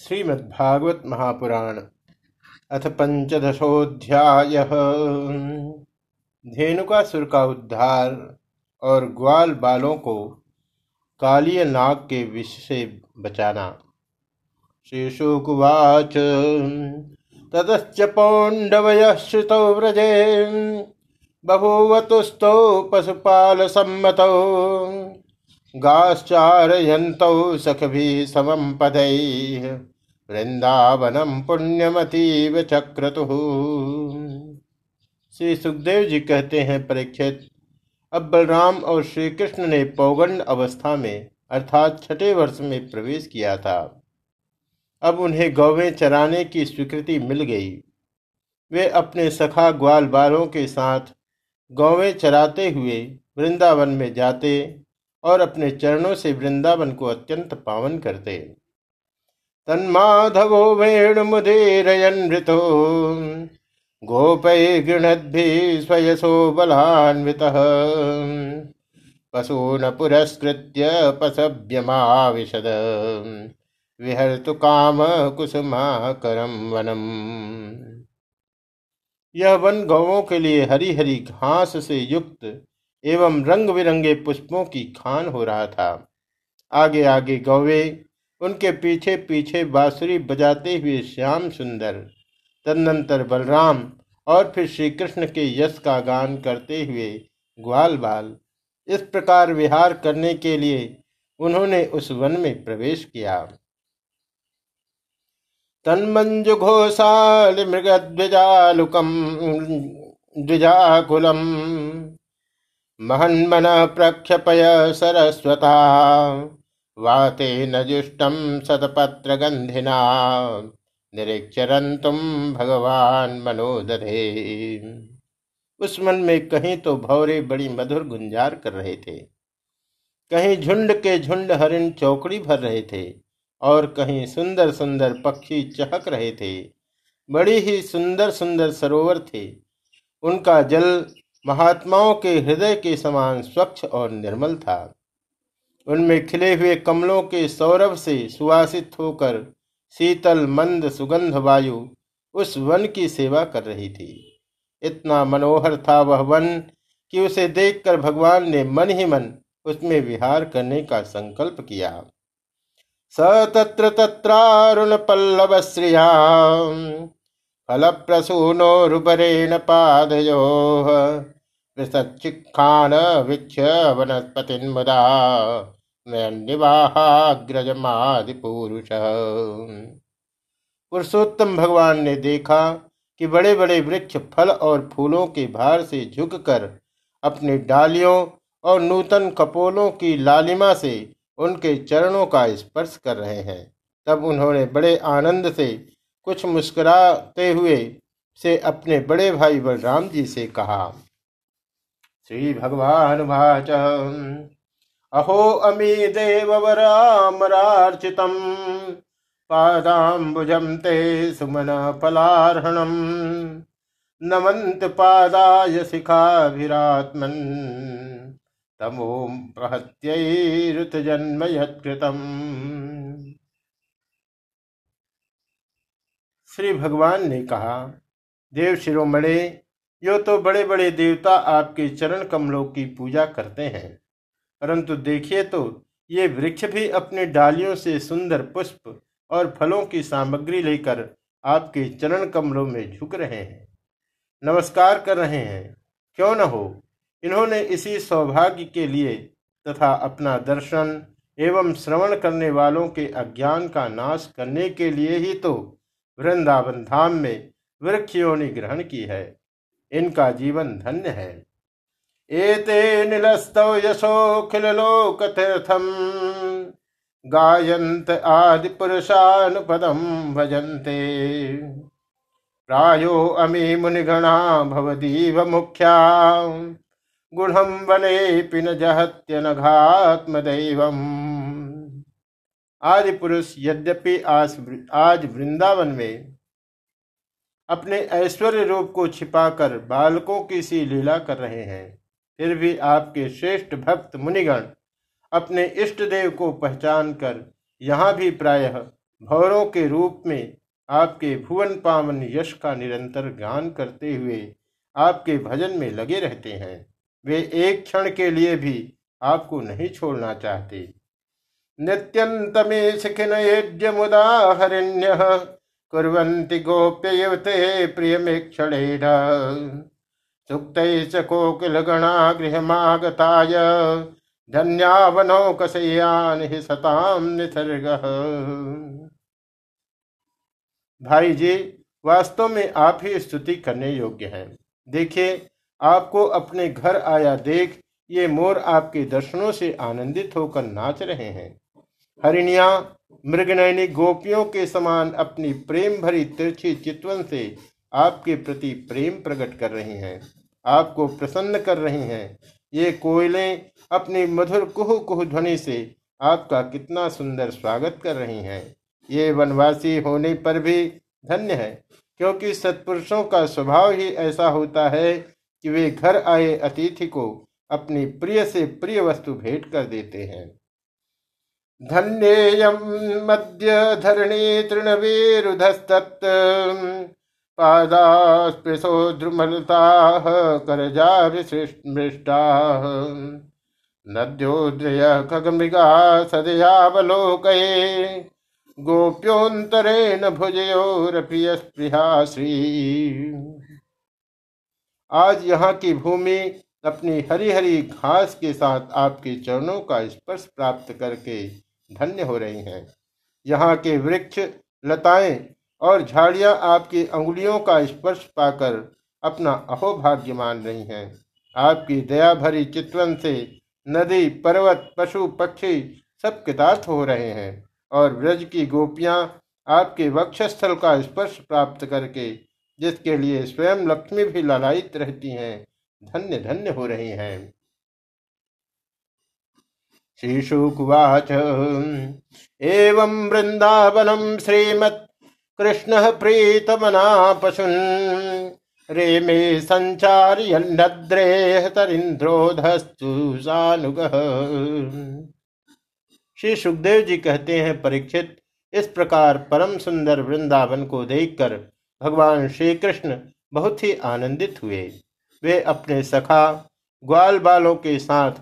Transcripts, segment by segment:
श्रीमद्भागवत महापुराण अथ पंचदशोध्याय धेनुकासुर का उद्धार और ग्वाल बालों को कालिय नाग के विष से बचाना। श्रीशुकुवाच ततश्च पौंडवय श्रुतौ व्रजे, बभूवतुस्तौ पशुपाल सम्मतौ गाश्चारयन्तौ सखभिः समं पदैः। वृंदावनम पुण्यमतीव चक्रतु। श्री सुखदेव जी कहते हैं, परीक्षित, अब बलराम और श्री कृष्ण ने पौगंड अवस्था में, अर्थात छठे वर्ष में प्रवेश किया था। अब उन्हें गौवें चराने की स्वीकृति मिल गई। वे अपने सखा ग्वाल बालों के साथ गौवें चराते हुए वृंदावन में जाते और अपने चरणों से वृंदावन को अत्यंत पावन करते। तन्माधवो वेणुमुदीरयन्मृतो गोपैर्गृणद्भिः स्वयसो बलान्वितः। पशून पुरस्कृत्य पशव्यमाविशद। विहर्तु काम कुसुमाकरम वनम। यह वन गौों के लिए हरी हरी घास से युक्त एवं रंग बिरंगे पुष्पों की खान हो रहा था। आगे आगे गौवे उनके पीछे पीछे बांसुरी बजाते हुए श्याम सुंदर, तदनंतर बलराम और फिर श्री कृष्ण के यश का गान करते हुए ग्वाल बाल इस प्रकार विहार करने के लिए उन्होंने उस वन में प्रवेश किया। तन्मंजु घोषाल मृगद्विजालुकम द्विजाकुलम, महन्मन प्रक्षपय सरस्वता। वाते न जुष्टम शतपत्र गंधिना निरीक्षरंतुम भगवान मनोदधे। उस मन में कहीं तो भौरे बड़ी मधुर गुंजार कर रहे थे। कहीं झुंड के झुंड हरिण चौकड़ी भर रहे थे और कहीं सुंदर सुंदर पक्षी चहक रहे थे। बड़ी ही सुंदर सुंदर सरोवर थे। उनका जल महात्माओं के हृदय के समान स्वच्छ और निर्मल था। उनमें खिले हुए कमलों के सौरभ से सुवासित होकर शीतल, मंद, सुगंध वायु उस वन की सेवा कर रही थी। इतना मनोहर था वह वन कि उसे देखकर भगवान ने मन ही मन उसमें विहार करने का संकल्प किया। स तत्र तत्रारुण पल्लव श्रिया फल प्रसूनो रुपरेण पादयो वनस्पति मुदा पुरुष पुरुषोत्तम भगवान ने देखा कि बड़े बड़े वृक्ष फल और फूलों के भार से झुककर अपनी डालियों और नूतन कपोलों की लालिमा से उनके चरणों का स्पर्श कर रहे हैं। तब उन्होंने बड़े आनंद से, कुछ मुस्कुराते हुए से अपने बड़े भाई बलराम जी से कहा, श्री भगवान भाच अहो अमी देववरामरार्चितम्। पादाम्बुजं ते सुमन फलार्हणम् नमन्त पादाय शिखाभिरात्मन्। तमों प्रहत्यैरुत जन्म यत्कृतम् श्री भगवान ने कहा, देव शिरोमणे, यो तो बड़े बड़े देवता आपके चरण कमलों की पूजा करते हैं। परंतु देखिए तो ये वृक्ष भी अपने डालियों से सुंदर पुष्प और फलों की सामग्री लेकर आपके चरण कमलों में झुक रहे हैं। नमस्कार कर रहे हैं। क्यों न हो? इन्होंने इसी सौभाग्य के लिए तथा अपना दर्शन एवं श्रवण करने वालों के अज्ञान का नाश करने के लिए ही तो वृंदावन धाम में वृक्षियों ने ग्रहण की है। इनका जीवन धन्य है। एते निलस्तौ यशोऽखिललोकतीर्थम् गायन्त आदिपुरुषानुपदं भजन्ते। प्रायो अमी मुनिगणा भवदीव मुख्या। गुणं वनेऽपि न जहत्यनघात्मदैवम् आदि पुरुष यद्यपि आज आज वृंदावन में अपने ऐश्वर्य रूप को छिपाकर बालकों की सी लीला कर रहे हैं। फिर भी आपके श्रेष्ठ भक्त मुनिगण अपने इष्ट देव को पहचान कर यहाँ भी प्रायः भौरों के रूप में आपके भुवन पावन यश का निरंतर गान करते हुए आपके भजन में लगे रहते हैं। वे एक क्षण के लिए भी आपको नहीं छोड़ना चाहते। नित्यंतमे शिखिन मुदाहरण्य कुर्वन्ति प्रियमेक्षणेन सुक्तैश्च कोकिलगणा गृहमागताय सताम निसर्ग। भाई जी वास्तव में आप ही स्तुति करने योग्य हैं। देखिए, आपको अपने घर आया देख ये मोर आपके दर्शनों से आनंदित होकर नाच रहे हैं। हरिणिया, मृगनयनी गोपियों के समान अपनी प्रेम भरी तिरछी चितवन से आपके प्रति प्रेम प्रकट कर रही हैं। आपको प्रसन्न कर रही हैं। ये कोयलें अपनी मधुर कुह कुह ध्वनि से आपका कितना सुंदर स्वागत कर रही हैं। ये वनवासी होने पर भी धन्य है, क्योंकि सत्पुरुषों का स्वभाव ही ऐसा होता है कि वे घर आए अतिथि को अपनी प्रिय से प्रिय वस्तु भेंट कर देते हैं। धन्येयम मध्य धरणी तृणवीरुधस्तत्। पादास्पृशो द्रुमलताः, करजाभिसृष्टाः। नद्योद्रय खगमृगा सदयावलोकये गोप्योन्तरेण भुजयोरप्रियस्पृहा श्री। आज यहाँ की भूमि अपनी हरी हरी घास के साथ आपके चरणों का स्पर्श प्राप्त करके धन्य हो रही हैं। यहाँ के वृक्ष, लताएँ और झाड़ियाँ आपकी अंगुलियों का स्पर्श पाकर अपना अहोभाग्य मान रही हैं। आपकी दया भरी चितवन से नदी, पर्वत, पशु, पक्षी सब कृतार्थ हो रहे हैं और ब्रज की गोपियाँ आपके वक्षस्थल का स्पर्श प्राप्त करके, जिसके लिए स्वयं लक्ष्मी भी ललायित रहती हैं, धन्य धन्य हो रही हैं। श्रीशुकुवाच एवं वृंदावनम श्रीमत् कृष्ण प्रीतमना पशुन रेमे संचार्यन्नद्रेह तरिंद्रोधस्तुसानुग श्री सुखदेव जी कहते हैं, परीक्षित, इस प्रकार परम सुंदर वृंदावन को देखकर भगवान श्री कृष्ण बहुत ही आनंदित हुए। वे अपने सखा, ग्वाल बालों के साथ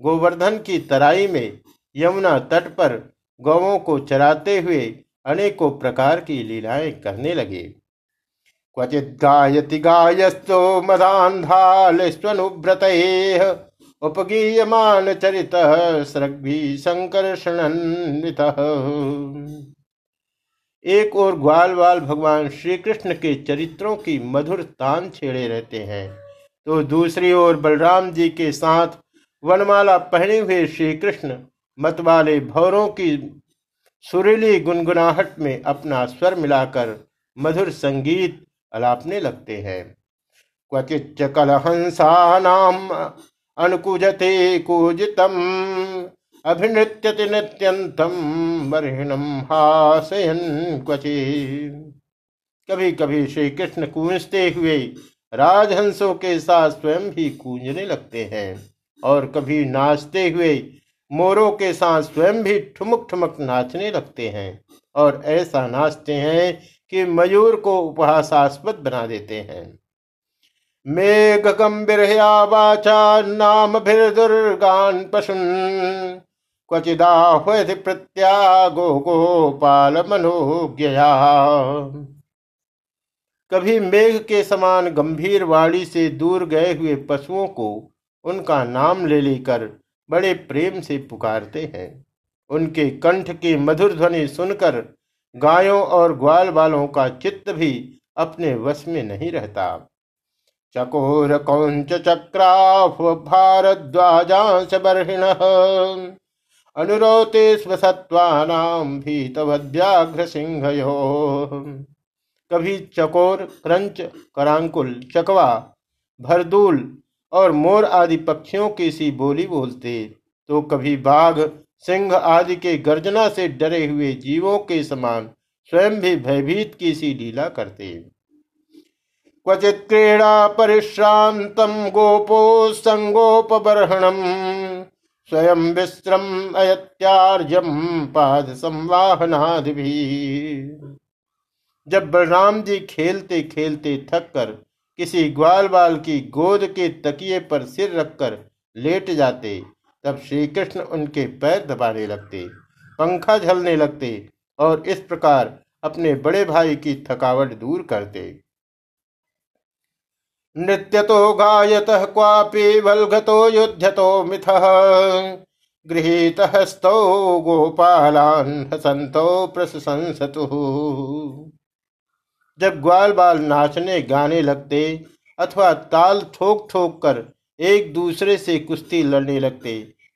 गोवर्धन की तराई में यमुना तट पर गौों को चराते हुए अनेकों प्रकार की लीलाएँ करने लगे। क्वचित गायति गायस्तो मदान्धाल स्वनुव्रत उपगीयमान चरित सृग्भी संकर्षणन्वित एक और ग्वाल वाल भगवान श्री कृष्ण के चरित्रों की मधुर तान छेड़े रहते हैं तो दूसरी ओर बलराम जी के साथ वनमाला पहने हुए श्री कृष्ण मतवाले भौरों की सुरीली गुनगुनाहट में अपना स्वर मिलाकर मधुर संगीत अलापने लगते हैं। क्वचित कलहंसानाम अनुकूजते कूजितम, अभिनृत्यति नृत्यंतम बर्हिणम हासयन क्वचि कभी कभी श्री कृष्ण कूंजते हुए राजहंसों के साथ स्वयं भी कूंजने लगते हैं और कभी नाचते हुए मोरों के साथ स्वयं भी ठुमक ठुमक नाचने लगते हैं और ऐसा नाचते हैं कि मयूर को उपहासास्पद बना देते हैं। मेघ गंभीर वाचा नाम फिर दुर्गान पशुन। क्वचिदाह्वति प्रत्यागो गोपाल मनोज्ञया। कभी मेघ के समान गंभीर वाणी से दूर गए हुए पशुओं को उनका नाम ले लेकर बड़े प्रेम से पुकारते हैं। उनके कंठ की मधुर ध्वनि सुनकर गायों और ग्वाल बालों का चित्त भी अपने वश में नहीं रहता। चकोर कौंच चक्राफ भारद्वाजांश बर्हिण। अनुरोते स्वसत्वानाम सिंह कभी चकोर, क्रंच, करांकुल, चकवा, भरदूल और मोर आदि पक्षियों की सी बोली बोलते। तो कभी बाघ, सिंह आदि के गर्जना से डरे हुए जीवों के समान स्वयं भी भयभीत की सी लीला करते। क्वचित क्रीड़ा परिश्रांतम गोपो संगोप संगोपबर्हणम, स्वयं विश्रम अयत्यार्यम पाद संवाहनादि जब बलराम जी खेलते खेलते थक कर किसी ग्वाल बाल की गोद के तकिए पर सिर रखकर लेट जाते, तब श्री कृष्ण उनके पैर दबाने लगते, पंखा झलने लगते और इस प्रकार अपने बड़े भाई की थकावट दूर करते। नृत्य तो गायत क्वापि वल्गतो युद्धतो मिथ, गृहीत हस्तो गोपालान हसंतो प्रशंसतु। जब ग्वाल बाल नाचने गाने लगते अथवा ताल ठोक ठोक कर एक दूसरे से कुश्ती लड़ने लगते,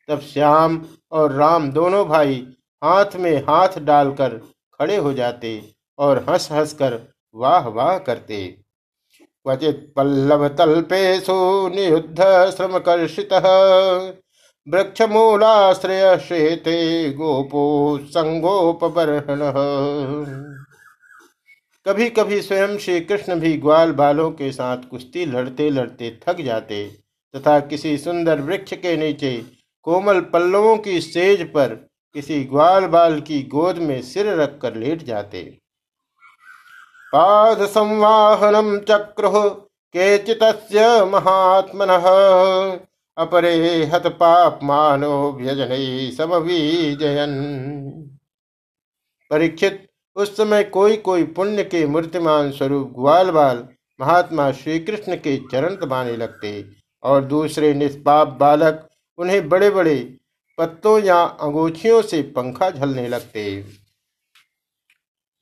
तब श्याम और राम दोनों भाई हाथ में हाथ डालकर खड़े हो जाते और हंस हंस कर वाह वाह करते। क्वचित पल्लव तल्पेशु नियुद्ध श्रमकर्षित वृक्ष मूलाश्रय श्रेते गोपो संगोपबर्हण कभी कभी स्वयं श्री कृष्ण भी ग्वाल बालों के साथ कुश्ती लड़ते लड़ते थक जाते, तथा किसी सुंदर वृक्ष के नीचे कोमल पल्लवों की सेज पर किसी ग्वाल बाल की गोद में सिर रखकर लेट जाते। पाद संवाहनम चक्रु केचित महात्मन, अपरे हत पाप मानो व्यजन समवीजयन। परीक्षित उस समय कोई कोई पुण्य के मूर्तिमान स्वरूप ग्वाल बाल महात्मा श्री कृष्ण के चरण दबाने लगते और दूसरे निष्पाप बालक उन्हें बड़े बड़े पत्तों या अंगोछियों से पंखा झलने लगते।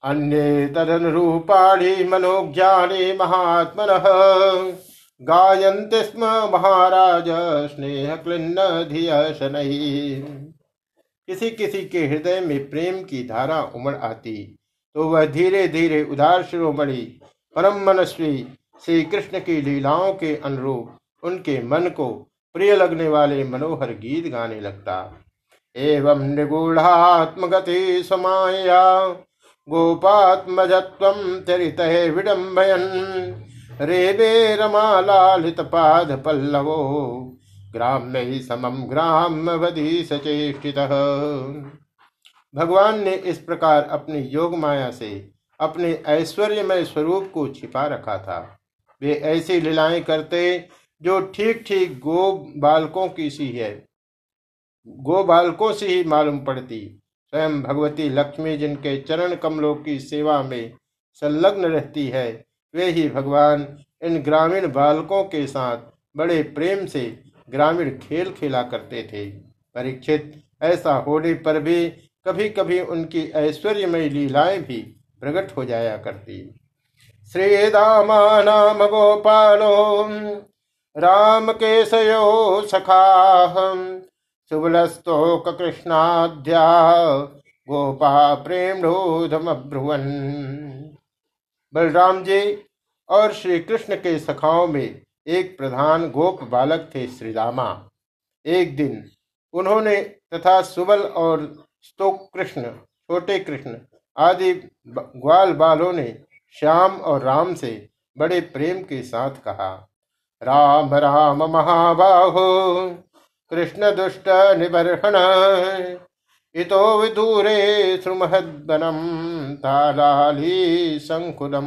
अन्ये तदनुरूपाणि मनोज्ञाने महात्मनः गायन्ति स्म महाराज स्नेह क्लिन्न धिय किसी किसी के हृदय में प्रेम की धारा उमड़ आती। तो वह धीरे धीरे उदार शिरोमणि परम मनस्वी श्री कृष्ण की लीलाओं के अनुरूप उनके मन को प्रिय लगने वाले मनोहर गीत गाने लगता। एवं निगूढ़ात्मगति समाया, गोपात्मजत्वं चरितः विडम्बयन् रेवे रमालालितपादपल्लवो ग्राम्य ही समम ग्राम्यवधि सचेष्टितः भगवान ने इस प्रकार अपनी योग माया से अपने ऐश्वर्यमय स्वरूप को छिपा रखा था। वे ऐसी लीलाएँ करते जो ठीक ठीक गो बालकों की सी है। गो बालकों से ही मालूम पड़ती। स्वयं भगवती लक्ष्मी जिनके चरण कमलों की सेवा में संलग्न रहती है, वे ही भगवान इन ग्रामीण बालकों के साथ बड़े प्रेम से ग्रामीण खेल खेला करते थे। परीक्षित ऐसा होने पर भी कभी कभी उनकी ऐश्वर्यमय लीलाएँ भी प्रकट हो जाया करती। श्री दामा गोपालो राम केशयो सखा, सुबलस्तोक कृष्णाध्या, गोपा प्रेम ब्रुवन बलराम जी और श्री कृष्ण के सखाओं में एक प्रधान गोप बालक थे श्रीरामा। एक दिन उन्होंने तथा सुबल और स्तोक कृष्ण छोटे कृष्ण आदि ग्वाल बालों ने श्याम और राम से बड़े प्रेम के साथ कहा, राम राम महाबाहो, कृष्ण दुष्ट निबर्हण, इतो विदूरे श्रुमहदनम तालाली संकुलम।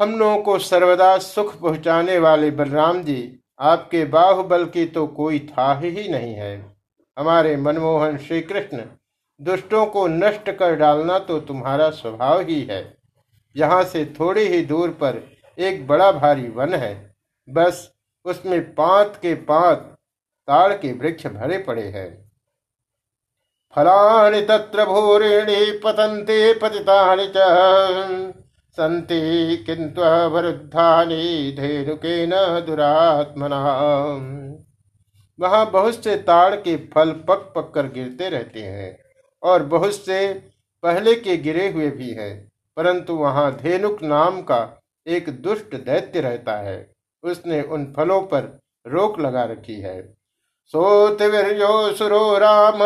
हम लोगों को सर्वदा सुख पहुँचाने वाले बलराम जी आपके बाहुबल की तो कोई था ही नहीं है। हमारे मनमोहन श्री कृष्ण दुष्टों को नष्ट कर डालना तो तुम्हारा स्वभाव ही है। यहाँ से थोड़ी ही दूर पर एक बड़ा भारी वन है। बस उसमें पांत के पांत ताड़ के वृक्ष भरे पड़े हैं। फलानि तत्र भूरिणी पतन्ते पतितानि च। सन्ति किन्तु अवरुद्धानि धेनुकेन दुरात्मना। वहाँ बहुत से ताड़ के फल पक पक कर गिरते रहते हैं और बहुत से पहले के गिरे हुए भी हैं, परंतु वहाँ धेनुक नाम का एक दुष्ट दैत्य रहता है। उसने उन फलों पर रोक लगा रखी है। सोतिवीर्यो सुरो राम,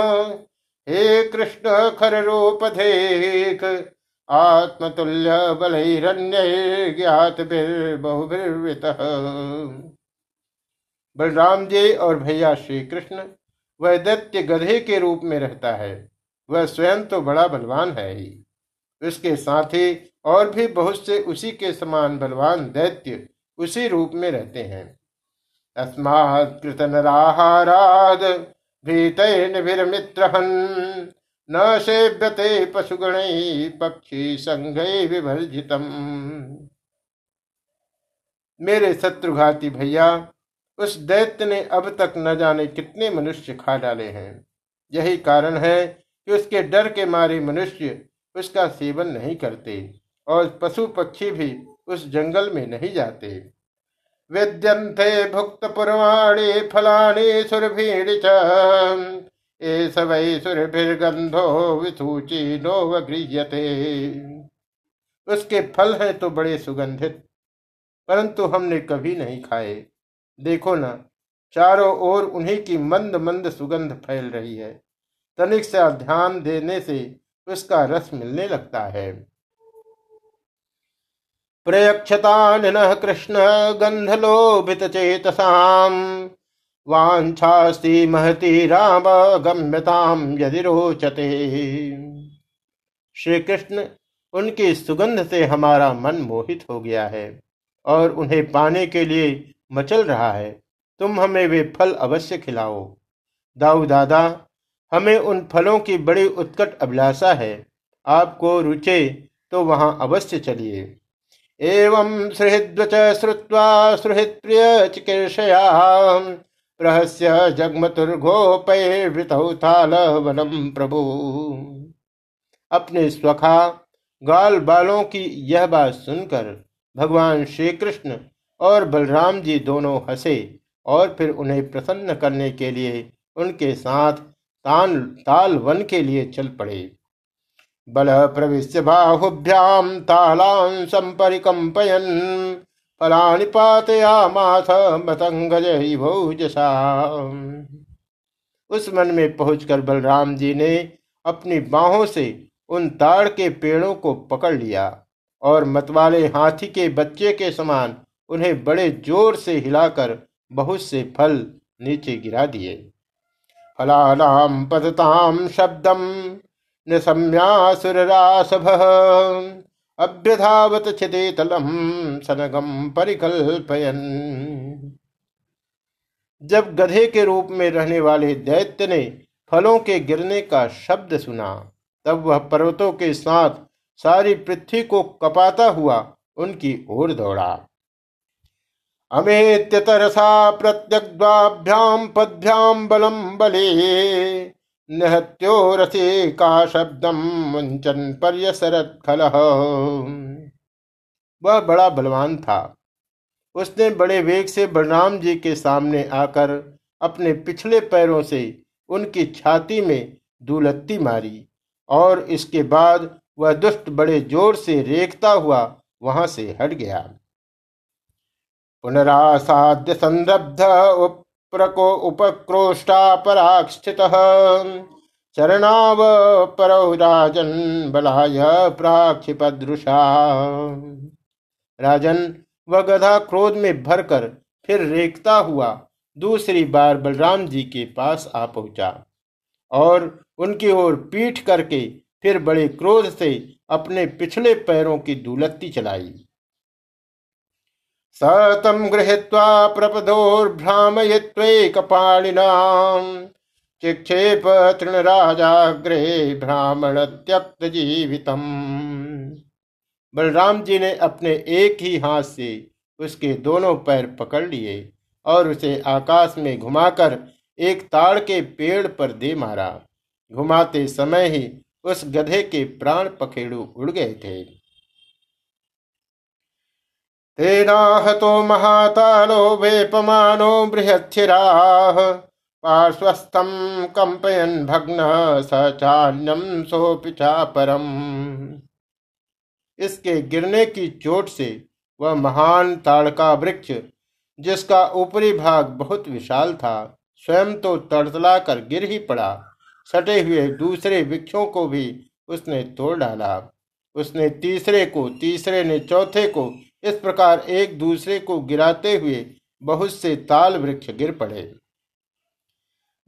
हे कृष्ण खर रूप देख। आत्मतुल्य बलैरण्य ज्ञात बहुभिर्वित बलराम जी और भैया श्री कृष्ण वह दैत्य गधे के रूप में रहता है। वह स्वयं तो बड़ा बलवान है ही। उसके साथ ही और भी बहुत से उसी के समान बलवान दैत्य उसी रूप में रहते हैं। अस्मात् कृत नराहाराद भीतैर्निभिर्मित्रहन्। न सेव्यते पशुगण पक्षी संघ विभर्जितम। मेरे शत्रुघाती भैया, उस दैत्य ने अब तक न जाने कितने मनुष्य खा डाले हैं। यही कारण है कि उसके डर के मारे मनुष्य उसका सेवन नहीं करते और पशु पक्षी भी उस जंगल में नहीं जाते। विद्यंते भुक्त पुरवाणी फलानी सुरभीड़ एस वै सुरभिर्गंधो विसूची नोवगृह्यते उसके फल हैं तो बड़े सुगंधित, परंतु हमने कभी नहीं खाए। देखो ना, चारों ओर उन्हीं की मंद मंद सुगंध फैल रही है। तनिक से ध्यान देने से उसका रस मिलने लगता है। प्रयक्षता कृष्ण गंधलोभित चेतसाम। वाछास्ती महती राम गम्यताम यदि रोचते। श्री कृष्ण उनकी सुगंध से हमारा मन मोहित हो गया है और उन्हें पाने के लिए मचल रहा है। तुम हमें वे फल अवश्य खिलाओ। दाऊ दादा, हमें उन फलों की बड़ी उत्कट अभिलाषा है। आपको रुचे तो वहाँ अवश्य चलिए। एवं सुहृद्वच श्रुत्वा सुहृद प्रिय प्रहस्य जगमतुर्घोपैर्वृतौथाल वनम प्रभु। अपने स्वखा गाल बालों की यह बात सुनकर भगवान श्री कृष्ण और बलराम जी दोनों हंसे और फिर उन्हें प्रसन्न करने के लिए उनके साथ तान ताल वन के लिए चल पड़े। बल प्रविश बाहुभ्याम तालां संपरिकंपयन। फलानि पातयामाथ मतंगज भोजसा उस मन में पहुंचकर बलराम जी ने अपनी बाहों से उन ताड़ के पेड़ों को पकड़ लिया और मतवाले हाथी के बच्चे के समान उन्हें बड़े ज़ोर से हिलाकर बहुत से फल नीचे गिरा दिए। फलानाम पदताम शब्दम निशम्यासुररासभ अभ्यधावत छिते तलम सनगम परिकल्पयन। जब गधे के रूप में रहने वाले दैत्य ने फलों के गिरने का शब्द सुना, तब वह पर्वतों के साथ सारी पृथ्वी को कपाता हुआ उनकी ओर दौड़ा। अमेत्य तरसा प्रत्यग्वाभ्याम पदभ्याम बलम बले। नहत्यो रसे का शब्दम मुंचन पर्यसरत खल वह बड़ा बलवान था। उसने बड़े वेग से बलराम जी के सामने आकर अपने पिछले पैरों से उनकी छाती में दूलत्ती मारी और इसके बाद वह दुष्ट बड़े ज़ोर से रेखता हुआ वहाँ से हट गया। पुनरासाध्य संरब्ध उप्रको उपक्रोष्टा परास्थित चरणाव परौ राजन बलाय प्राक्षिपदृशा। राजन वह गधा क्रोध में भरकर फिर रेखता हुआ दूसरी बार बलराम जी के पास आ पहुँचा और उनकी ओर पीठ करके फिर बड़े क्रोध से अपने पिछले पैरों की दुलत्ती चलाई। सतम गृहीत्वा प्रपदोर्भ्रामयित्वैकपाणिनाम्। चिक्षेप तृणराजाग्रे ब्राह्मण त्यक्त जीवितम बलराम जी ने अपने एक ही हाथ से उसके दोनों पैर पकड़ लिए और उसे आकाश में घुमाकर एक ताड़ के पेड़ पर दे मारा। घुमाते समय ही उस गधे के प्राण पखेड़ू उड़ गए थे। तेनाहतो महातालो वेपमानो बृहच्छिराः पार्श्वस्थम कंपयन भग्न सचान्यम सोपिछा परम इसके गिरने की चोट से वह महान ताड़का वृक्ष, जिसका ऊपरी भाग बहुत विशाल था, स्वयं तो तड़तला कर गिर ही पड़ा। सटे हुए दूसरे वृक्षों को भी उसने तोड़ डाला। उसने तीसरे को, तीसरे ने चौथे को इस प्रकार एक दूसरे को गिराते हुए बहुत से ताल वृक्ष गिर पड़े।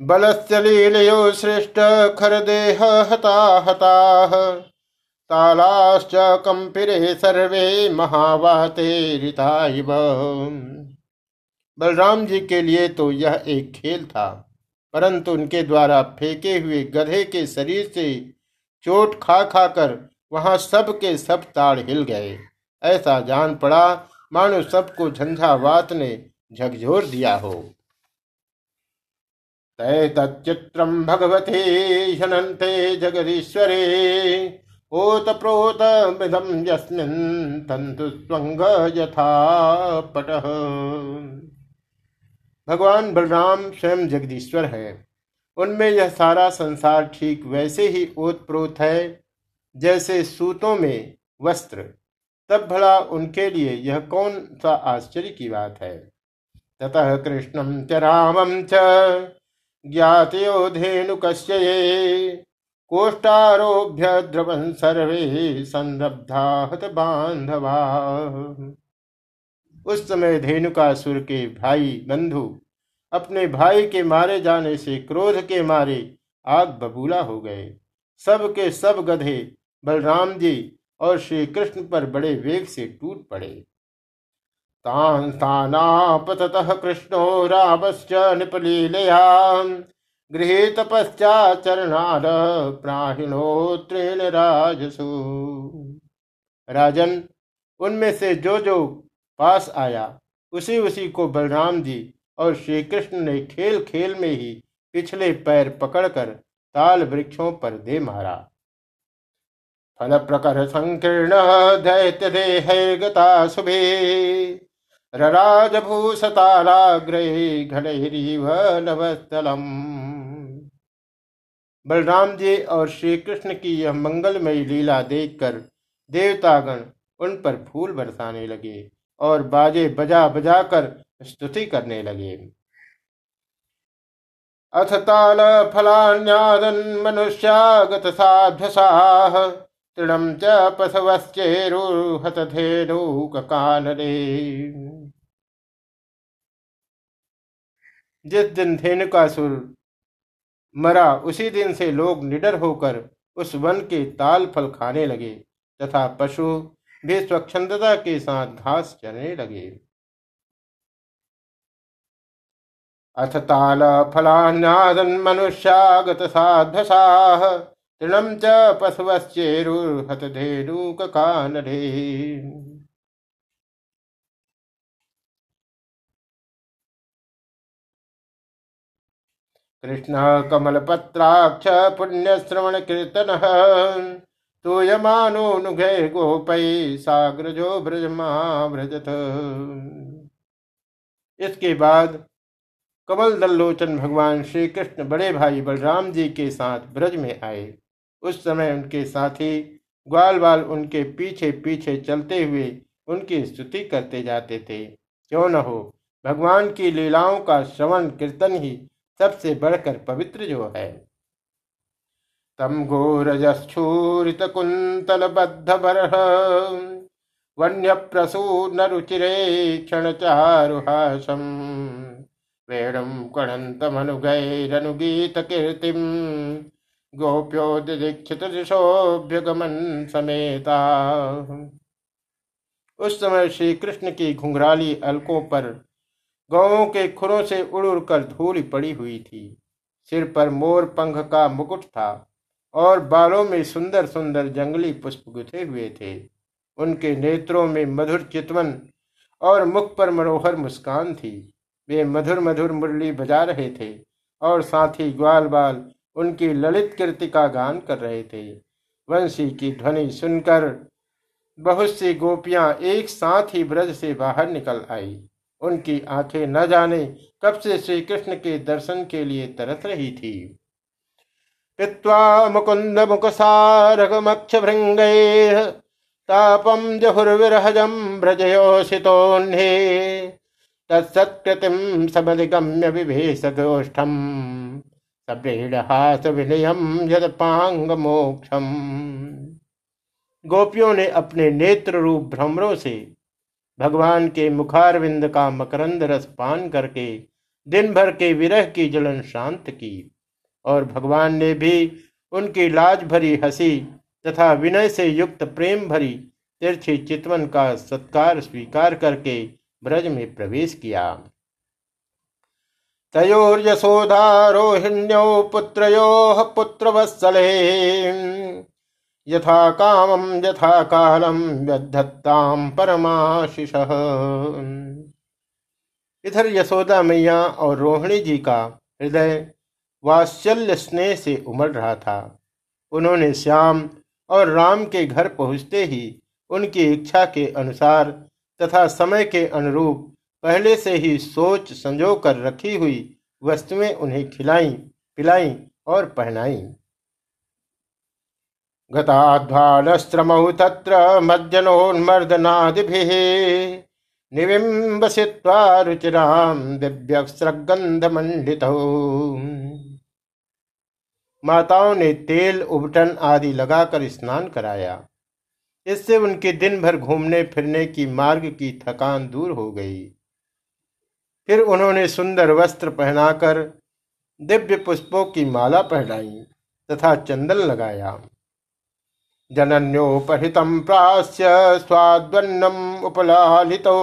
बलस्यलीलयो श्रेष्ठ खरदेह हता हताः तालाश्च कंपिरे सर्वे महावाते बलराम जी के लिए तो यह एक खेल था, परंतु उनके द्वारा फेंके हुए गधे के शरीर से चोट खा खा कर वहाँ सब के सब ताड़ हिल गए। ऐसा जान पड़ा मानो सबको झंझावात ने झकझोर दिया हो। तय तच्चित्रम भगवते हनते जगदीश्वरे ओत प्रोत मृदम यस्मिन तंतु स्वंग यथा पट। भगवान बलराम स्वयं जगदीश्वर है। उनमें यह सारा संसार ठीक वैसे ही ओतप्रोत है, जैसे सूतों में वस्त्र। तब भला उनके लिए यह कौन सा आश्चर्य की बात है? ततः कृष्णम च रामम च ज्ञातयोधेनुक कोष्टारोभ्य द्रवन सर्वे संरब्धा हत बांधवा उस समय धेनुकासुर के भाई बंधु अपने भाई के मारे जाने से क्रोध के मारे आग बबूला हो गए। सब के सब गधे, बलराम जी और श्री कृष्ण पर बड़े वेग से टूट पड़े। तान तानापतः कृष्णो रामश्च निपलीलया। गृहीत पश्चाचरणाद प्राहिणो तृण राजसु। राजन, उनमें से जो जो पास आया उसी उसी को बलराम जी और श्री कृष्ण ने खेल खेल में ही पिछले पैर पकड़कर ताल वृक्षों पर दे मारा। फल प्रकर संकीर्ण दैत्य देह गता शुभे नवस्थलम। बलराम जी और श्री कृष्ण की यह मंगलमयी लीला देखकर देवतागण उन पर फूल बरसाने लगे और बाजे बजा बजा कर स्तुति करने लगे। अथ ताल फलान्यादन मनुष्यागत साध्वसाह तृणम च पशवश्चेरुहत धेनुकानरे जिस दिन धेनुकासुर मरा, उसी दिन से लोग निडर होकर उस वन के ताल फल खाने लगे, तथा पशु भी स्वच्छंदता के साथ घास चरने लगे। अथ ताल फलान्यादन मनुष्यागत साधसाह तृणम च पशुवश्चेरुहत धेनुक कानरे कृष्ण कमलपत्राक्ष पुण्यश्रवण कीर्तन तूयमानोनुघे गोपै साग्रजो ब्रजमाव्रजत इसके बाद कमल दल्लोचन भगवान श्री कृष्ण बड़े भाई बलराम जी के साथ ब्रज में आए। उस समय उनके साथी ग्वाल बाल उनके पीछे पीछे चलते हुए उनकी स्तुति करते जाते थे। क्यों न हो, भगवान की लीलाओं का श्रवण कीर्तन ही सबसे बढ़कर पवित्र जो है। तम घोरजस्फूरित कुंतल बद्ध बरह वन्य प्रसून रुचिरे क्षण चारुहासम वेणुम कणंतमनुगैरनुगीत कीर्तिम गोप्योदीक्षित दिशोभ्यगमन समेता उस समय श्री कृष्ण की घुंघराली अलकों पर गौों के खुरों से उड़ उड़कर धूल पड़ी हुई थी। सिर पर मोर पंख का मुकुट था और बालों में सुंदर सुंदर जंगली पुष्प गुथे हुए थे। उनके नेत्रों में मधुर चितवन और मुख पर मनोहर मुस्कान थी। वे मधुर मधुर मुरली बजा रहे थे और साथ ही ग्वाल बाल उनकी ललित कीर्ति का गान कर रहे थे। वंशी की ध्वनि सुनकर बहुत सी गोपियाँ एक साथ ही ब्रज से बाहर निकल आई। उनकी आँखें न जाने कब से श्री कृष्ण के दर्शन के लिए तरस रही थी। पित्वा मुकुंद मुकसारगमक्ष भृंगैः तापम जहुर्विरहजम भ्रजयोषितोन्हे तत्सत्कृतिम समधिगम्य विभेष गोष्ठम सप्रीडहास विनयम यदपांग मोक्षम गोपियों ने अपने नेत्र रूप भ्रमरों से भगवान के मुखारविंद का मकरंद रस पान करके दिन भर के विरह की जलन शांत की और भगवान ने भी उनकी लाज भरी हँसी तथा विनय से युक्त प्रेम भरी तिरछी चितवन का सत्कार स्वीकार करके ब्रज में प्रवेश किया। तयोर्यशोधारोहिण्यो पुत्रयोः पुत्रवत्सले। यथा कामम यथा कालम व्यधत्ताम परमाशिष। इधर यशोदा मैया और रोहिणी जी का हृदय वात्सल्य स्नेह से उमड़ रहा था। उन्होंने श्याम और राम के घर पहुँचते ही उनकी इच्छा के अनुसार तथा समय के अनुरूप पहले से ही सोच संजो कर रखी हुई वस्तुएँ उन्हें खिलाई, पिलाई और पहनाई। गताध्वालस्त्रमौ तत्र मज्जनोन्मर्दनादिभिः निविम्बसित्वा रुचिराम दिव्यस्रगंधमंडित माताओं ने तेल, उबटन आदि लगाकर स्नान कराया। इससे उनके दिन भर घूमने फिरने की मार्ग की थकान दूर हो गई। फिर उन्होंने सुंदर वस्त्र पहनाकर दिव्य पुष्पों की माला पहनाई तथा चंदन लगाया। जनन्योपहितम प्रास्य स्वाद्वन्नम उपलालितो।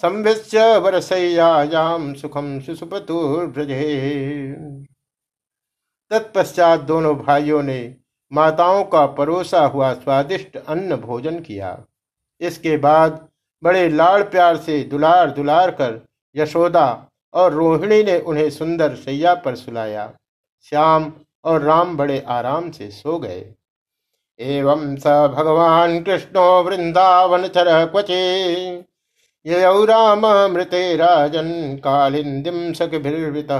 संविश्य वरसैयायाम सुखम सुसुपतुर्भ्रजे तत्पश्चात दोनों भाइयों ने माताओं का परोसा हुआ स्वादिष्ट अन्न भोजन किया। इसके बाद बड़े लाड़ प्यार से दुलार दुलार कर यशोदा और रोहिणी ने उन्हें सुंदर सैया पर सुलाया। श्याम और राम बड़े आराम से सो गए। एवं स भगवान कृष्णो वृंदावन चर क्वचे। यौ राम मृते राजन कालिंदिम सखिर्वृत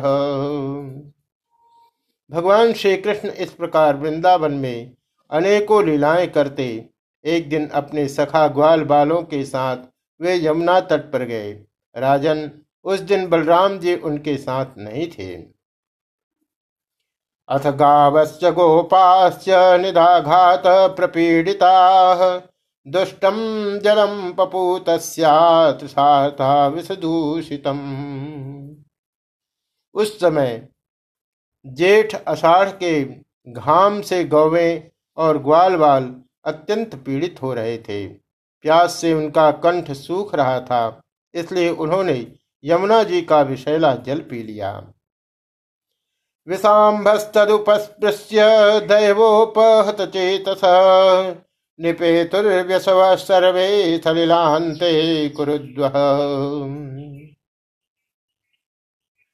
भगवान श्री कृष्ण इस प्रकार वृंदावन में अनेकों लीलाएँ करते एक दिन अपने सखा ग्वाल बालों के साथ वे यमुना तट पर गए। राजन, उस दिन बलराम जी उनके साथ नहीं थे। अथ गावश्च गोपाश्च निदाघात प्रपीडिता दुष्टम जलम पपूत विषदूषितम उस समय जेठ अषाढ़ के घाम से गौवे और ग्वाल बाल अत्यंत पीड़ित हो रहे थे। प्यास से उनका कंठ सूख रहा था। इसलिए उन्होंने यमुना जी का विषैला जल पी लिया। विषाम्भस्तुपस्पृश्य दैवोपहत चेतस, निपेतुर्व्यसव सर्वे सलिलांते कुरुद्व।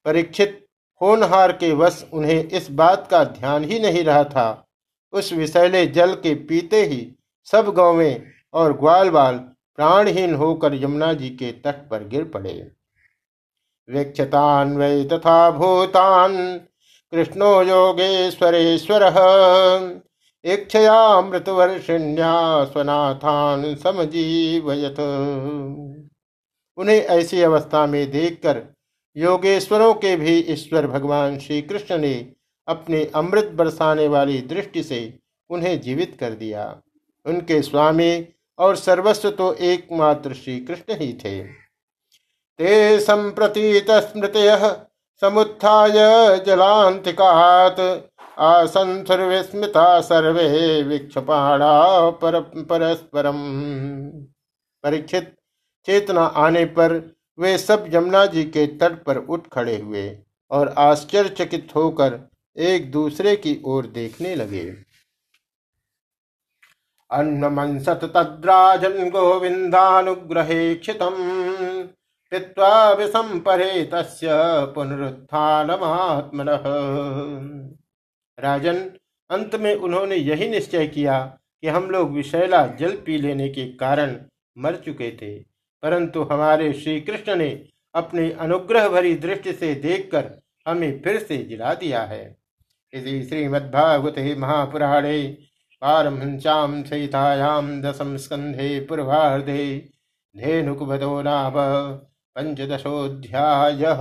परीक्षित होनहार के वश उन्हें इस बात का ध्यान ही नहीं रहा था। उस विषैले जल के पीते ही सब गौवें और ग्वाल बाल प्राणहीन होकर यमुना जी के तट पर गिर पड़े। वीक्षतान वै तथा भूतान कृष्णो योगेश्वरेश्वर इच्छयामृतवर्षिण्या स्वनाथान समजीवयत। उन्हें ऐसी अवस्था में देखकर योगेश्वरों के भी ईश्वर भगवान श्री कृष्ण ने अपने अमृत बरसाने वाली दृष्टि से उन्हें जीवित कर दिया। उनके स्वामी और सर्वस्व तो एकमात्र श्री कृष्ण ही थे। ते संप्रतीत स्मृतय समुत्थाय जलांतिकात आसन आसंसुर्विस्मिता सर्वे विक्षपाणा पर, परस्परम। परीक्षित चेतना आने पर वे सब यमुना जी के तट पर उठ खड़े हुए और आश्चर्यचकित होकर एक दूसरे की ओर देखने लगे। अन्नमंसत तद्राजन गोविंदानुग्रहे क्षितम पीत्वा विषम परे तस्य पुनरुत्थानमात्मन। राजन, अंत में उन्होंने यही निश्चय किया कि हम लोग विषैला जल पी लेने के कारण मर चुके थे, परंतु हमारे श्री कृष्ण ने अपनी अनुग्रह भरी दृष्टि से देखकर हमें फिर से जिला दिया है। इसी श्रीमद्भागवते महापुराणे पारमहंस्याम सहितायां दशम स्कंधे पूर्वाधे धेनुकुभदो नाभ पंचदशोऽध्यायः